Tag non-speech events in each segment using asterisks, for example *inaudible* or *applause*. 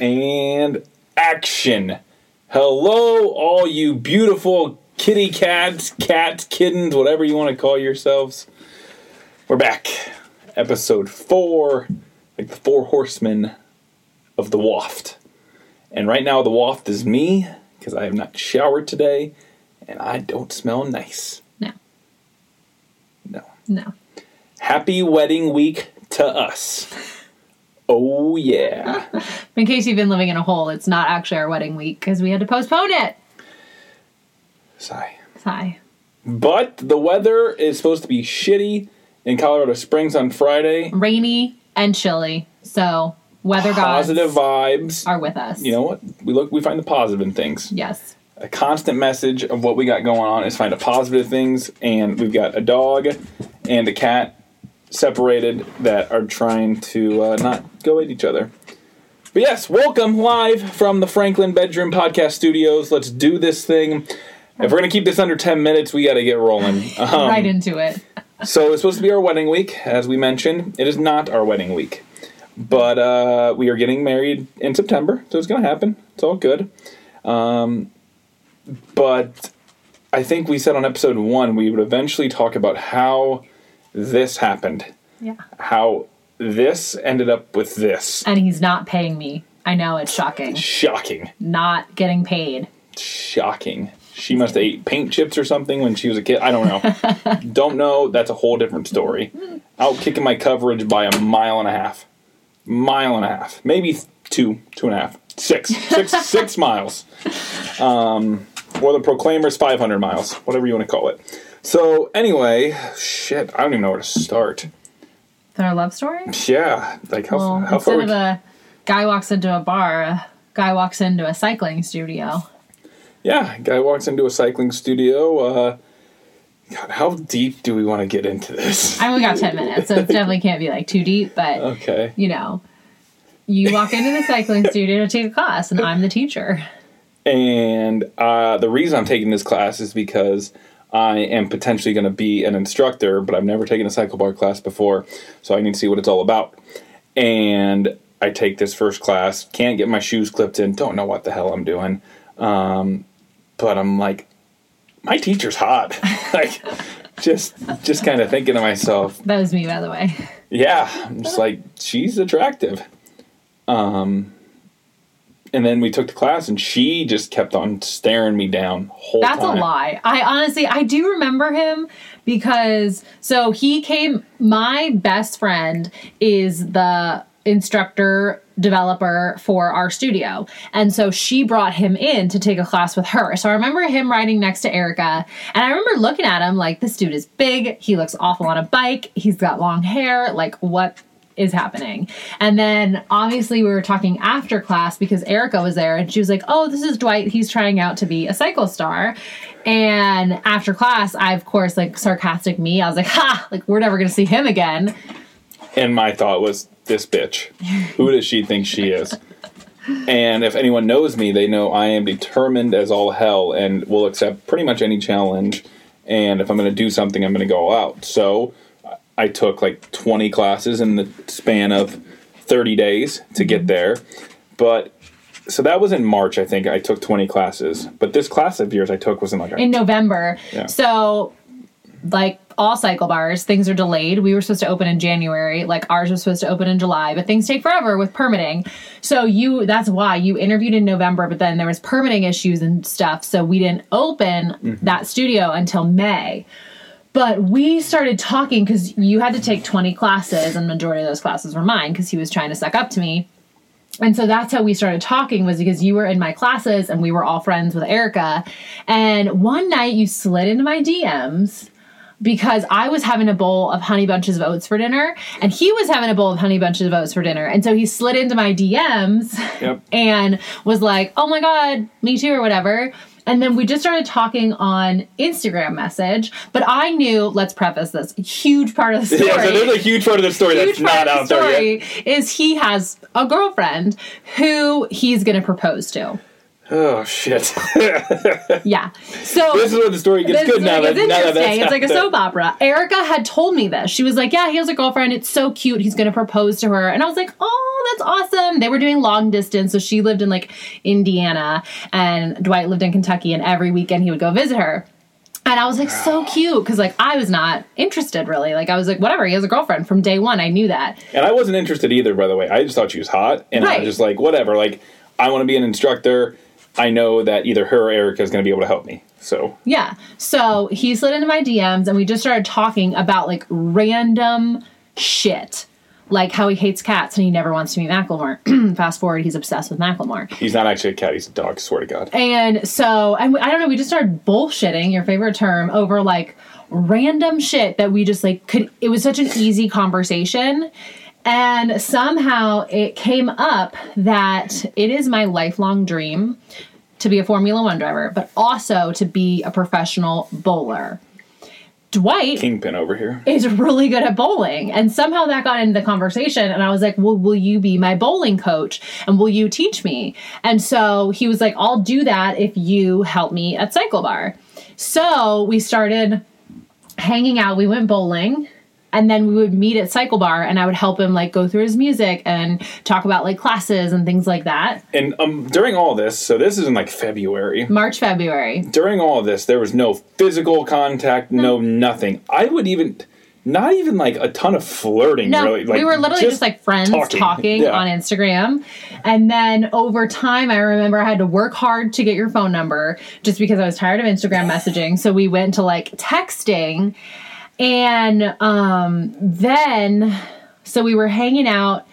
and action. Hello, all you beautiful kitty cats, cats, kittens, whatever you want to call yourselves. We're back. Episode four, like the four horsemen of the waft. And right now, the waft is me because I have not showered today and I don't smell nice. No. No. No. Happy wedding week to us. Oh, yeah. *laughs* In case you've been living in a hole, it's not actually our wedding week because we had to postpone it. Sigh. Sigh. But the weather is supposed to be shitty in Colorado Springs on Friday. Rainy and chilly. So weather Positive gods vibes. are with us. You know what? We look we find the positive in things. Yes. A constant message of what we got going on is find the positive things and we've got a dog and a cat separated that are trying to uh, not go at each other. But yes, welcome live from the Franklin Bedroom Podcast Studios. Let's do this thing. If we're gonna keep this under ten minutes, we got to get rolling. *laughs* Um, right into it. *laughs* so it's supposed to be our wedding week, as we mentioned. It is not our wedding week, but uh, we are getting married in September, so it's going to happen. It's all good. Um, but I think we said on episode one we would eventually talk about how this happened, Yeah. how this ended up with this. And he's not paying me. I know it's shocking. Shocking, Not getting paid. shocking. She must have ate paint chips or something when she was a kid. I don't know. *laughs* don't know. That's a whole different story. Out kicking my coverage by a mile and a half. Mile and a half. Maybe two, two and a half. Six. Six *laughs* six miles. Um or the Proclaimer's five hundred miles, whatever you want to call it. So anyway, shit, I don't even know where to start. Our love story? Yeah. Like how Well, how far instead of a guy walks into a bar, a guy walks into a cycling studio. Yeah, guy walks into a cycling studio. Uh God, how deep do we want to get into this? I only got 10 minutes, so it *laughs* definitely can't be like too deep, but Okay. you know, you walk into the cycling studio to take a class, and I'm the teacher. And uh, the reason I'm taking this class is because I am potentially going to be an instructor, but I've never taken a cycle bar class before, so I need to see what it's all about. And I take this first class, can't get my shoes clipped in, don't know what the hell I'm doing. Um, but I'm like, my teacher's hot. *laughs* like, just just kind of thinking to myself, That was me, by the way. yeah, I'm just like she's attractive. Um, and then we took the class, and she just kept on staring me down whole That's time. a lie. I honestly, I do remember him because so he came. My best friend is the instructor developer for our studio and so she brought him in to take a class with her so i remember him riding next to erica and i remember looking at him like this dude is big he looks awful on a bike he's got long hair like what is happening. And then obviously we were talking after class because Erica was there and she was like, "Oh, this is Dwight. He's trying out to be a cycle star." And after class, I of course like sarcastic me. I was like, "Ha! Like we're never going to see him again." And my thought was, this bitch. Who does she think she is? And if anyone knows me, they know I am determined as all hell and will accept pretty much any challenge. And if I'm going to do something, I'm going to go out. So I took like 20 classes in the span of 30 days to get mm-hmm. there. But so that was in March, I think. I took 20 classes. But this class of yours I took was in like in November. Yeah. So, like all cycle bars, things are delayed. We were supposed to open in January, like ours was supposed to open in July, but things take forever with permitting. So you that's why you interviewed in November, but then there was permitting issues and stuff, so we didn't open mm-hmm. that studio until May. But we started talking because you had to take 20 classes, and majority of those classes were mine because he was trying to suck up to me. And so that's how we started talking was because you were in my classes and we were all friends with Erica. And one night you slid into my DMs because I was having a bowl of honey bunches of oats for dinner and he was having a bowl of honey bunches of oats for dinner. And so he slid into my DMs Yep. *laughs* and was like, "Oh my god, me too" or whatever. And then we just started talking on Instagram message, but I knew, let's preface this, huge part of the story *laughs* Yeah, so there's a huge part of the story that's not of out the there yet. story is he has a girlfriend who he's going to propose to. Oh shit! *laughs* Yeah. So this is where the story gets good now. That, it's now that interesting. that's It's like a soap opera. Erica had told me this. She was like, "Yeah, he has a girlfriend. It's so cute. He's going to propose to her." And I was like, "Oh, that's awesome." They were doing long distance, so she lived in like Indiana, and Dwight lived in Kentucky. And every weekend he would go visit her. And I was like, so cute because like I was not interested really. Like I was like, whatever. He has a girlfriend from day one. I knew that. And I wasn't interested either, by the way. I just thought she was hot, and I Right. was just like, whatever. Like, I want to be an instructor. I know that either her or Erica is going to be able to help me. So Yeah. So he slid into my DMs and we just started talking about like random shit. Like how he hates cats and he never wants to meet Macklemore. *clears throat* Fast forward, he's obsessed with Macklemore. he's not actually a cat; he's a dog. Swear to God. And so, and we- I don't know, we just started bullshitting, your favorite term, over like random shit that we just like could, it was such an easy conversation. And somehow it came up that it is my lifelong dream to be a Formula One driver, but also to be a professional bowler. Dwight Kingpin over here. is really good at bowling. And somehow that got into the conversation. And I was like, Well, will you be my bowling coach? And will you teach me? And so he was like, I'll do that if you help me at Cycle Bar. So we started hanging out. We went bowling. And then we would meet at Cycle Bar and I would help him like go through his music and talk about like classes and things like that. And um, during all this, so this is in like February. March, February. During all of this, there was no physical contact, no nothing. I would even, not even like a ton of flirting. No, really. Like, we were literally just, like friends talking, talking. Yeah. on Instagram. And then over time, I remember I had to work hard to get your phone number just because I was tired of Instagram messaging. So we went to like texting. And um, then, so we were hanging out.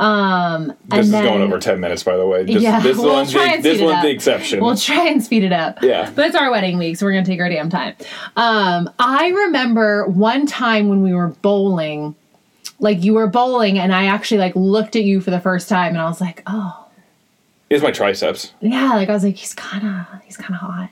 Um, This is then, going over ten minutes, by the way. This, Yeah, this we'll one's try the, this one's the exception. We'll try and speed it up. Yeah. But it's our wedding week, so we're going to take our damn time. Um, I remember one time when we were bowling, like you were bowling, and I actually like looked at you for the first time, and I was like, oh, Here's my triceps. yeah. Like I was like, he's kind of, he's kind of hot.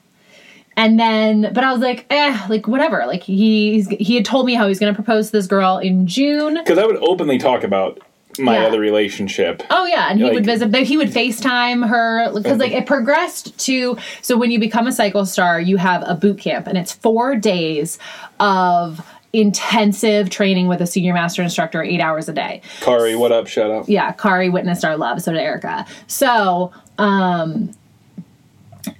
And then, but I was like, eh, like whatever. Like he he had told me how he's going to propose to this girl in June. Because I would openly talk about my Yeah. other relationship. Oh yeah, and he Like- would visit. He would FaceTime her because like it progressed to. So when you become a cycle star, you have a boot camp, and it's four days of intensive training with a senior master instructor, eight hours a day. Kari, what up? Shut up. Yeah, Kari witnessed our love. So did Erica. So um.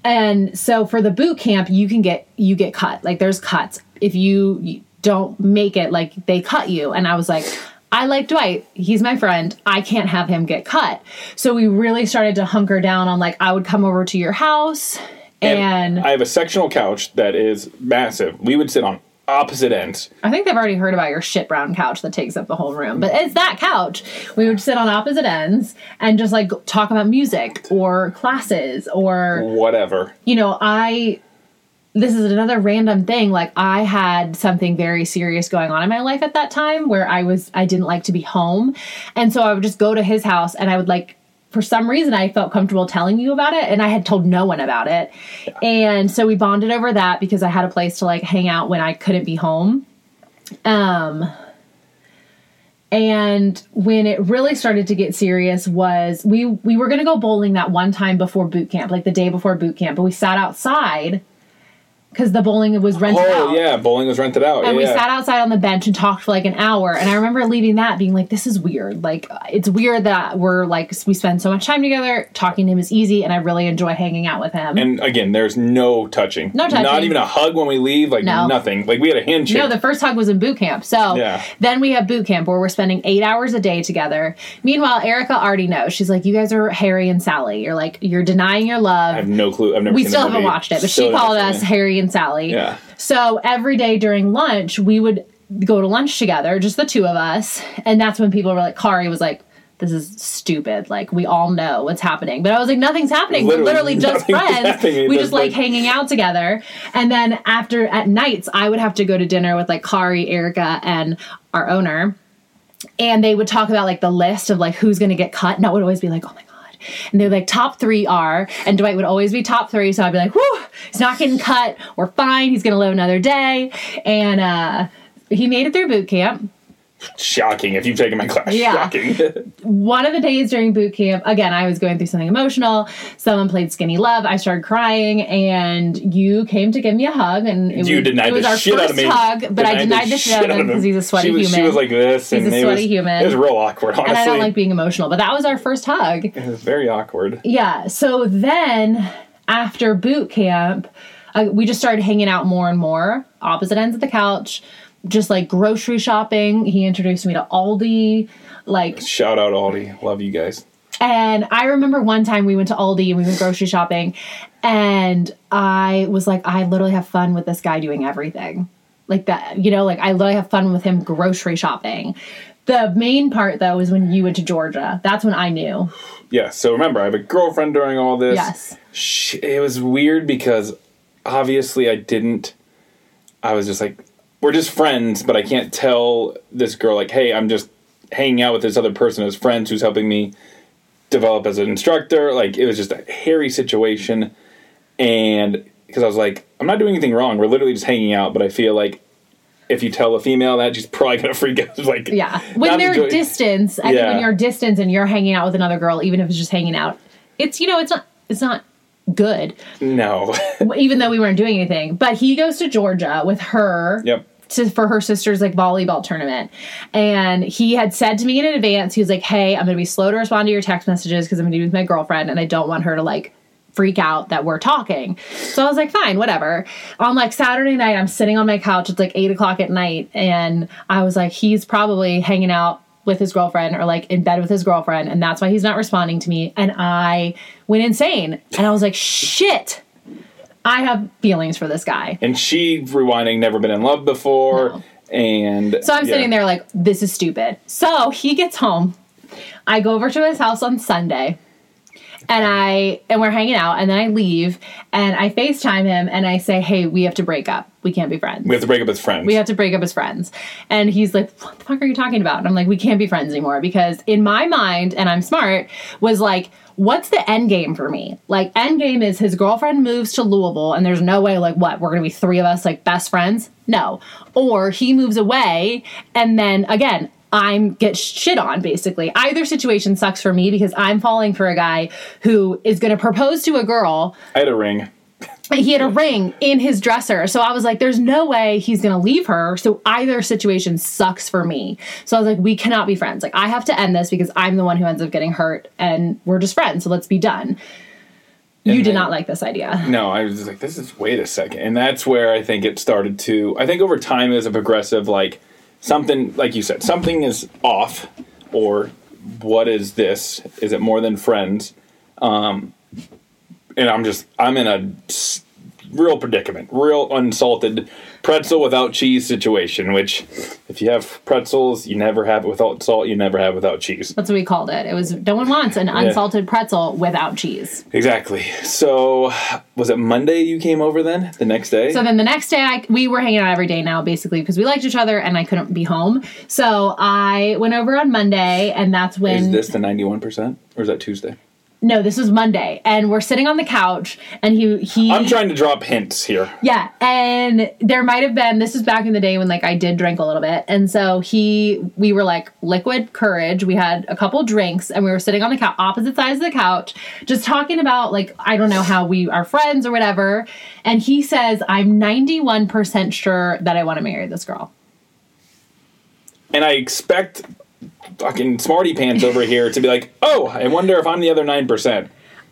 And so for the boot camp, you can get you get cut. Like there's cuts. If you, you don't make it, like they cut you. And I was like, I like Dwight. He's my friend. I can't have him get cut. So we really started to hunker down on like I would come over to your house and, I have a sectional couch that is massive. We would sit on opposite ends. I think they've already heard about your shit brown couch that takes up the whole room, but it's that couch. We would sit on opposite ends and just like talk about music or classes or Whatever. you know, I this is another random thing like I had something very serious going on in my life at that time where I was I didn't like to be home. And so I would just go to his house and I would like for some reason I felt comfortable telling you about it and I had told no one about it. And so we bonded over that because I had a place to like hang out when I couldn't be home. Um and when it really started to get serious was we we were going to go bowling that one time before boot camp, like the day before boot camp, but we sat outside because the bowling was rented out. Oh out. yeah, bowling was rented out. And we yeah. sat outside on the bench and talked for like an hour. And I remember leaving that being like, this is weird. Like, it's weird that we're like, we spend so much time together. Talking to him is easy. And I really enjoy hanging out with him. And again, there's no touching. No touching. Not even a hug when we leave. Like No. nothing. Like we had a handshake. No, the first hug was in boot camp. So Yeah. then we have boot camp where we're spending eight hours a day together. Meanwhile, Erica already knows. She's like, you guys are Harry and Sally. You're like, you're denying your love. I have no clue. I've never. we still haven't movie. watched it, but Still she called us. Harry and Sally. Yeah. So every day during lunch, we would go to lunch together, just the two of us. And that's when people were like, Kari was like, this is stupid. Like, we all know what's happening. But I was like, nothing's happening. Literally We're literally just friends. We just like hanging out together. And then after, at nights, I would have to go to dinner with like Kari, Erica, and our owner and they would talk about like the list of like who's going to get cut and I would always be like oh my god and they're like top three are and dwight would always be top three so i'd be like whew he's not getting cut. We're fine. He's going to live another day. And uh he made it through boot camp Shocking. If you've taken my class, Yeah. shocking. *laughs* one of the days during boot camp, again, I was going through something emotional. Someone played Skinny Love. I started crying, and you came to give me a hug. And it you was, denied it was the our shit first out of me. hug, but I denied the shit out of him because he's a sweaty she was, human. She was like this, He's and a it sweaty was, human. It was real awkward. Honestly, and I don't like being emotional, but that was our first hug. it was very awkward. Yeah. So then after boot camp, uh, we just started hanging out more and more, opposite ends of the couch, just like grocery shopping. He introduced me to Aldi. Like Shout out Aldi. Love you guys. And I remember one time we went to Aldi and we went grocery shopping, and I was like, I literally have fun with this guy doing everything. Like that, you know, like I literally have fun with him grocery shopping. The main part though is when you went to Georgia. That's when I knew. Yeah. So remember, I have a girlfriend during all this. Yes. Sh it was weird because obviously I didn't. I was just like, we're just friends, but I can't tell this girl like, hey, I'm just hanging out with this other person as friends who's helping me develop as an instructor. Like it was just a hairy situation, and because I was like, I'm not doing anything wrong. We're literally just hanging out, but I feel like. If you tell a female that, she's probably gonna freak out. *laughs* Like, Yeah. When they're enjoy- distance, I think Yeah. when you're distance and you're hanging out with another girl, even if it's just hanging out, it's you know, it's not it's not good. no, *laughs* even though we weren't doing anything. But he goes to Georgia with her. yep, to for her sister's like volleyball tournament. And he had said to me in advance, he was like, Hey, I'm gonna be slow to respond to your text messages because I'm gonna be with my girlfriend and I don't want her to like freak out that we're talking. So I was like, fine, whatever. On like Saturday night, I'm sitting on my couch, it's like eight o'clock at night, and I was like, he's probably hanging out with his girlfriend or like in bed with his girlfriend, and that's why he's not responding to me. And I went insane. And I was like, shit. I have feelings for this guy. and she rewinding, never been in love before, No. and So I'm yeah. sitting there like, this is stupid. So he gets home. I go over to his house on Sunday. And I and we're hanging out, and then I leave, and I FaceTime him, and I say, "Hey, we have to break up. We can't be friends. We have to break up as friends. We have to break up as friends." And he's like, "What the fuck are you talking about?" And I'm like, "We can't be friends anymore because in my mind, and I'm smart, was like." What's the end game for me? Like, end game is his girlfriend moves to Louisville, and there's no way, like, what, we're gonna be three of us, like, best friends? No. Or he moves away, and then again, I'm get shit on basically. Either situation sucks for me because I'm falling for a guy who is going to propose to a girl. I had a ring. He had a ring in his dresser. So I was like there's no way he's going to leave her. So either situation sucks for me. So I was like we cannot be friends. Like I have to end this because I'm the one who ends up getting hurt and we're just friends. So let's be done. You And did then- not like this idea. No, I was just like, this is wait a second, and that's where I think it started to. I think over time as a progressive, like something, like you said, something is off, or what is this? Is it more than friends? Um, and I'm just, I'm in a real predicament, real unsalted pretzel without cheese situation. Which, if you have pretzels, you never have it without salt. You never have it without cheese. That's what we called it. It was no one wants an unsalted pretzel without cheese. Exactly. So, was it Monday you came over then? The next day? So then the next day, I, we were hanging out every day now, basically, because we liked each other and I couldn't be home. So I went over on Monday, and that's when. Is this the 91%? Or is that Tuesday? No, this was Monday, and we're sitting on the couch, and he he. I'm trying to drop hints here. Yeah, and there might have been. This is back in the day when like I did drink a little bit, and so he, we were like liquid courage. We had a couple drinks, and we were sitting on the couch, opposite sides of the couch, just talking about like I don't know how we are friends or whatever. And he says, "I'm 91 percent sure that I want to marry this girl." And I expect fucking smarty pants over here to be like, oh, I wonder if I'm the other 9%.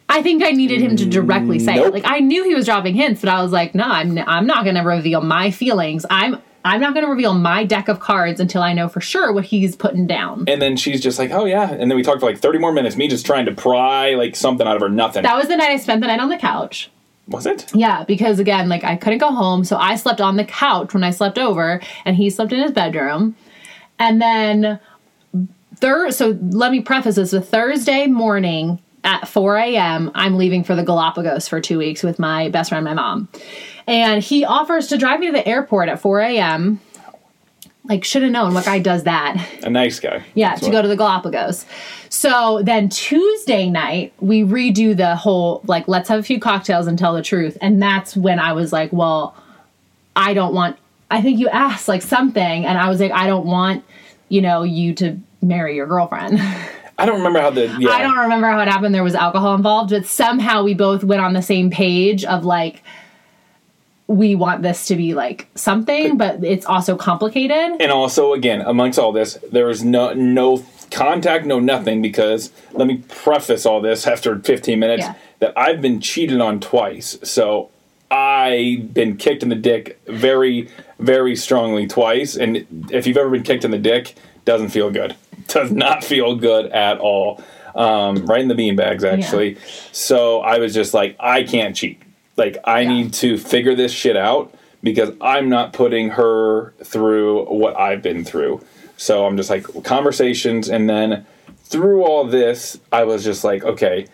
I think I needed him to directly say it. Like I knew he was dropping hints, but I was like, no, I'm I'm not going to reveal my feelings. I'm I'm not going to reveal my deck of cards until I know for sure what he's putting down. And then she's just like, oh, yeah. And then we talked for like 30 more minutes, me just trying to pry like something out of her nothing. That was the night I spent the night on the couch. was it? Yeah, because again, like I couldn't go home, so I slept on the couch when I slept over, and he slept in his bedroom. And then so let me preface this with Thursday morning at 4 a.m. I'm leaving for the Galapagos for two weeks with my best friend, my mom. And he offers to drive me to the airport at 4 a.m. Like, should have known what guy does that. A nice guy. Yeah, That's to what- go to the Galapagos. So then Tuesday night, we redo the whole like, let's have a few cocktails and tell the truth. And that's when I was like, well, I don't want, I think you asked like something, and I was like, I don't want you know, you to marry your girlfriend. I don't remember how the. *laughs* Yeah. I don't remember how it happened. There was alcohol involved, but somehow we both went on the same page of like, we want this to be like something, but it's also complicated. And also, again, amongst all this, there was no no contact, no nothing. Because let me preface all this after 15 minutes Yeah. that I've been cheated on twice. So I've been kicked in the dick very, very strongly twice. And if you've ever been kicked in the dick, doesn't feel good. *laughs* Does not feel good at all. Um, right in the beanbags, actually. So I was just like, I can't cheat. Like, I Yeah. need to figure this shit out because I'm not putting her through what I've been through. So I'm just like, conversations. And then through all this, I was just like, okay,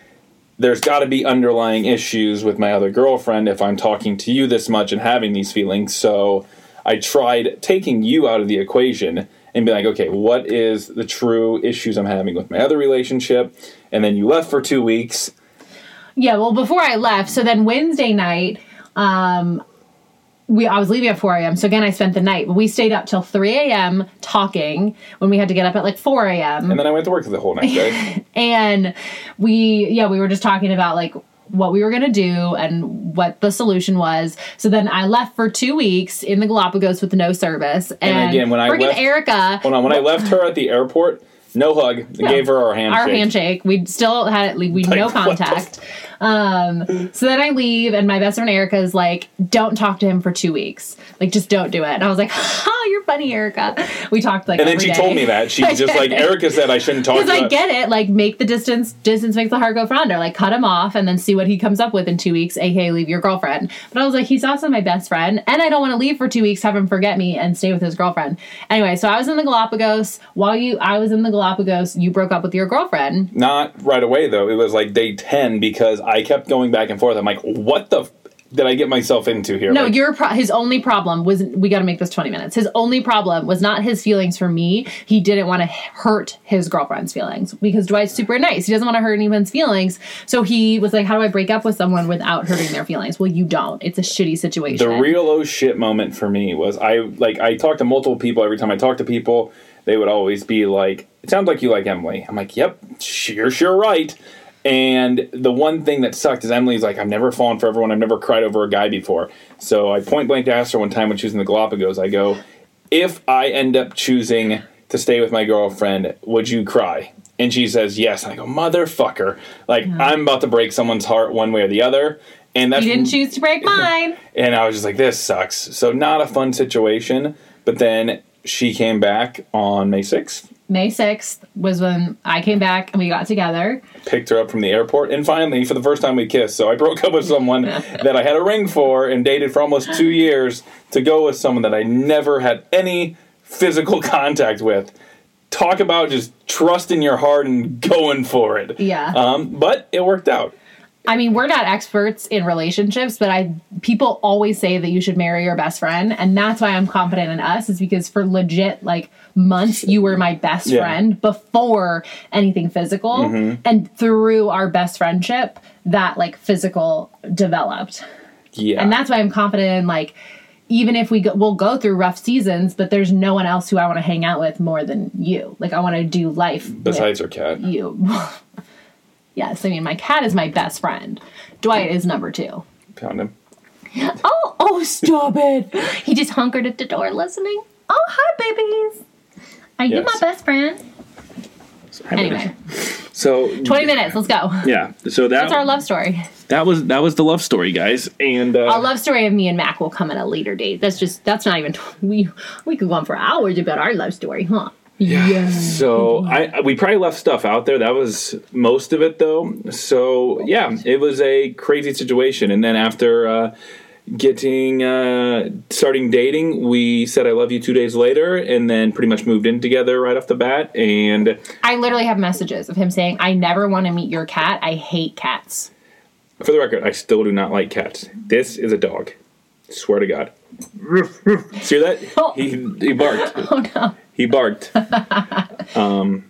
there's got to be underlying issues with my other girlfriend if I'm talking to you this much and having these feelings. So I tried taking you out of the equation and be like, okay, what is the true issues I'm having with my other relationship? And then you left for two weeks. Yeah, well, before I left, so then Wednesday night, um, we I was leaving at 4 a.m. So again, I spent the night, we stayed up till 3 a.m. talking when we had to get up at like 4 a.m. And then I went to work the whole next day. *laughs* and we yeah we were just talking about like what we were going to do and what the solution was. So then i left for two weeks in the galapagos with no service. And, again, when I left- erica Hold on, when I left her at the airport, no hug. I gave her our handshake. our handshake we still had we no Like, the contact um so then i leave and my best friend erica is like don't talk to him for two weeks like just don't do it and i was like *laughs* oh you're funny erica we talked like And then she day. told me that. She was just *laughs* like, Erica said I shouldn't talk to Because I get it, like make the distance distance makes the heart go fonder. Like cut him off and then see what he comes up with in two weeks, aka leave your girlfriend. But I was like, he's also my best friend, and I don't want to leave for two weeks, have him forget me, and stay with his girlfriend. Anyway, so I was in the Galapagos. While you I was in the Galapagos, you broke up with your girlfriend. Not right away though. It was like day ten because I kept going back and forth. I'm like, what the f- did I get myself into here? No, Like, your pro- his only problem was we got to make this 20 minutes. His only problem was not his feelings for me. He didn't want to hurt his girlfriend's feelings because Dwight's super nice. He doesn't want to hurt anyone's feelings. So he was like, "How do I break up with someone without hurting their feelings?" Well, you don't. It's a shitty situation. the real oh shit moment for me was I like I talked to multiple people. Every time I talked to people, they would always be like, "It sounds like you like Emily." I'm like, "Yep, you're sure right." And the one thing that sucked is Emily's like, I've never fallen for everyone. I've never cried over a guy before. So I point blank asked her one time when she was in the Galapagos. I go, if I end up choosing to stay with my girlfriend, would you cry? And she says yes. And I go, motherfucker! Like I'm about to break someone's heart one way or the other. And that's you didn't choose to break *laughs* mine. and I was just like, this sucks. So not a fun situation. But then she came back on May 6th, May 6th was when I came back and we got together. picked her up from the airport, and finally, for the first time, we kissed. So I broke up with someone *laughs* that I had a ring for and dated for almost two years to go with someone that I never had any physical *laughs* contact with. Talk about just trusting your heart and going for it. Yeah. Um, but it worked out. I mean, we're not experts in relationships, but I people always say that you should marry your best friend, and that's why I'm confident in us is because for legit like months you were my best Yeah. friend before anything physical, mm-hmm. and through our best friendship that like physical developed. Yeah. And that's why I'm confident in like even if we go, we'll go through rough seasons, but there's no one else who I want to hang out with more than you. Like I want to do life Besides her cat. you. *laughs* yes, I mean my cat is my best friend. Dwight is number two. Found him. *gasps* Oh, oh, stop it! He just hunkered at the door listening. Oh, hi, babies. Are you Yes. my best friend? Anyway, So twenty minutes. Let's go. Yeah. So that That's our love story. that was that was the love story, guys. And uh, A love story of me and Mac will come at a later date. That's just that's not even we we could go on for hours about our love story, huh? Yeah. So I we probably left stuff out there. That was most of it, though. So yeah, it was a crazy situation. And then after uh, getting uh, starting dating, we said "I love you" two days later, and then pretty much moved in together right off the bat. And I literally have messages of him saying, "I never want to meet your cat. I hate cats." for the record, I still do not like cats. This is a dog. Swear to God. See that? Oh. He he barked. *laughs* Oh no. He barked. *laughs* um,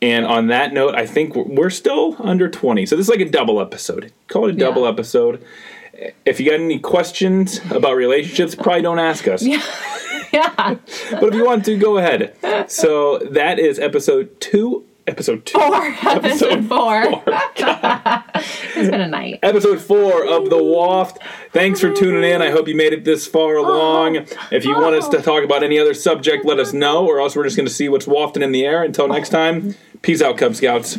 and on that note, I think we're, we're still under 20. So this is like a double episode. Call it a double Yeah. episode. If you got any questions about relationships, probably don't ask us. *laughs* Yeah. yeah. but if you want to, go ahead. So that is episode two. Episode two. Four. *laughs* Episode four. *laughs* it's been a night. episode four of the waft thanks for tuning in i hope you made it this far oh. along if you want us to oh. talk about any other subject let us know or else we're just going to see what's wafting in the air until next time peace out cub scouts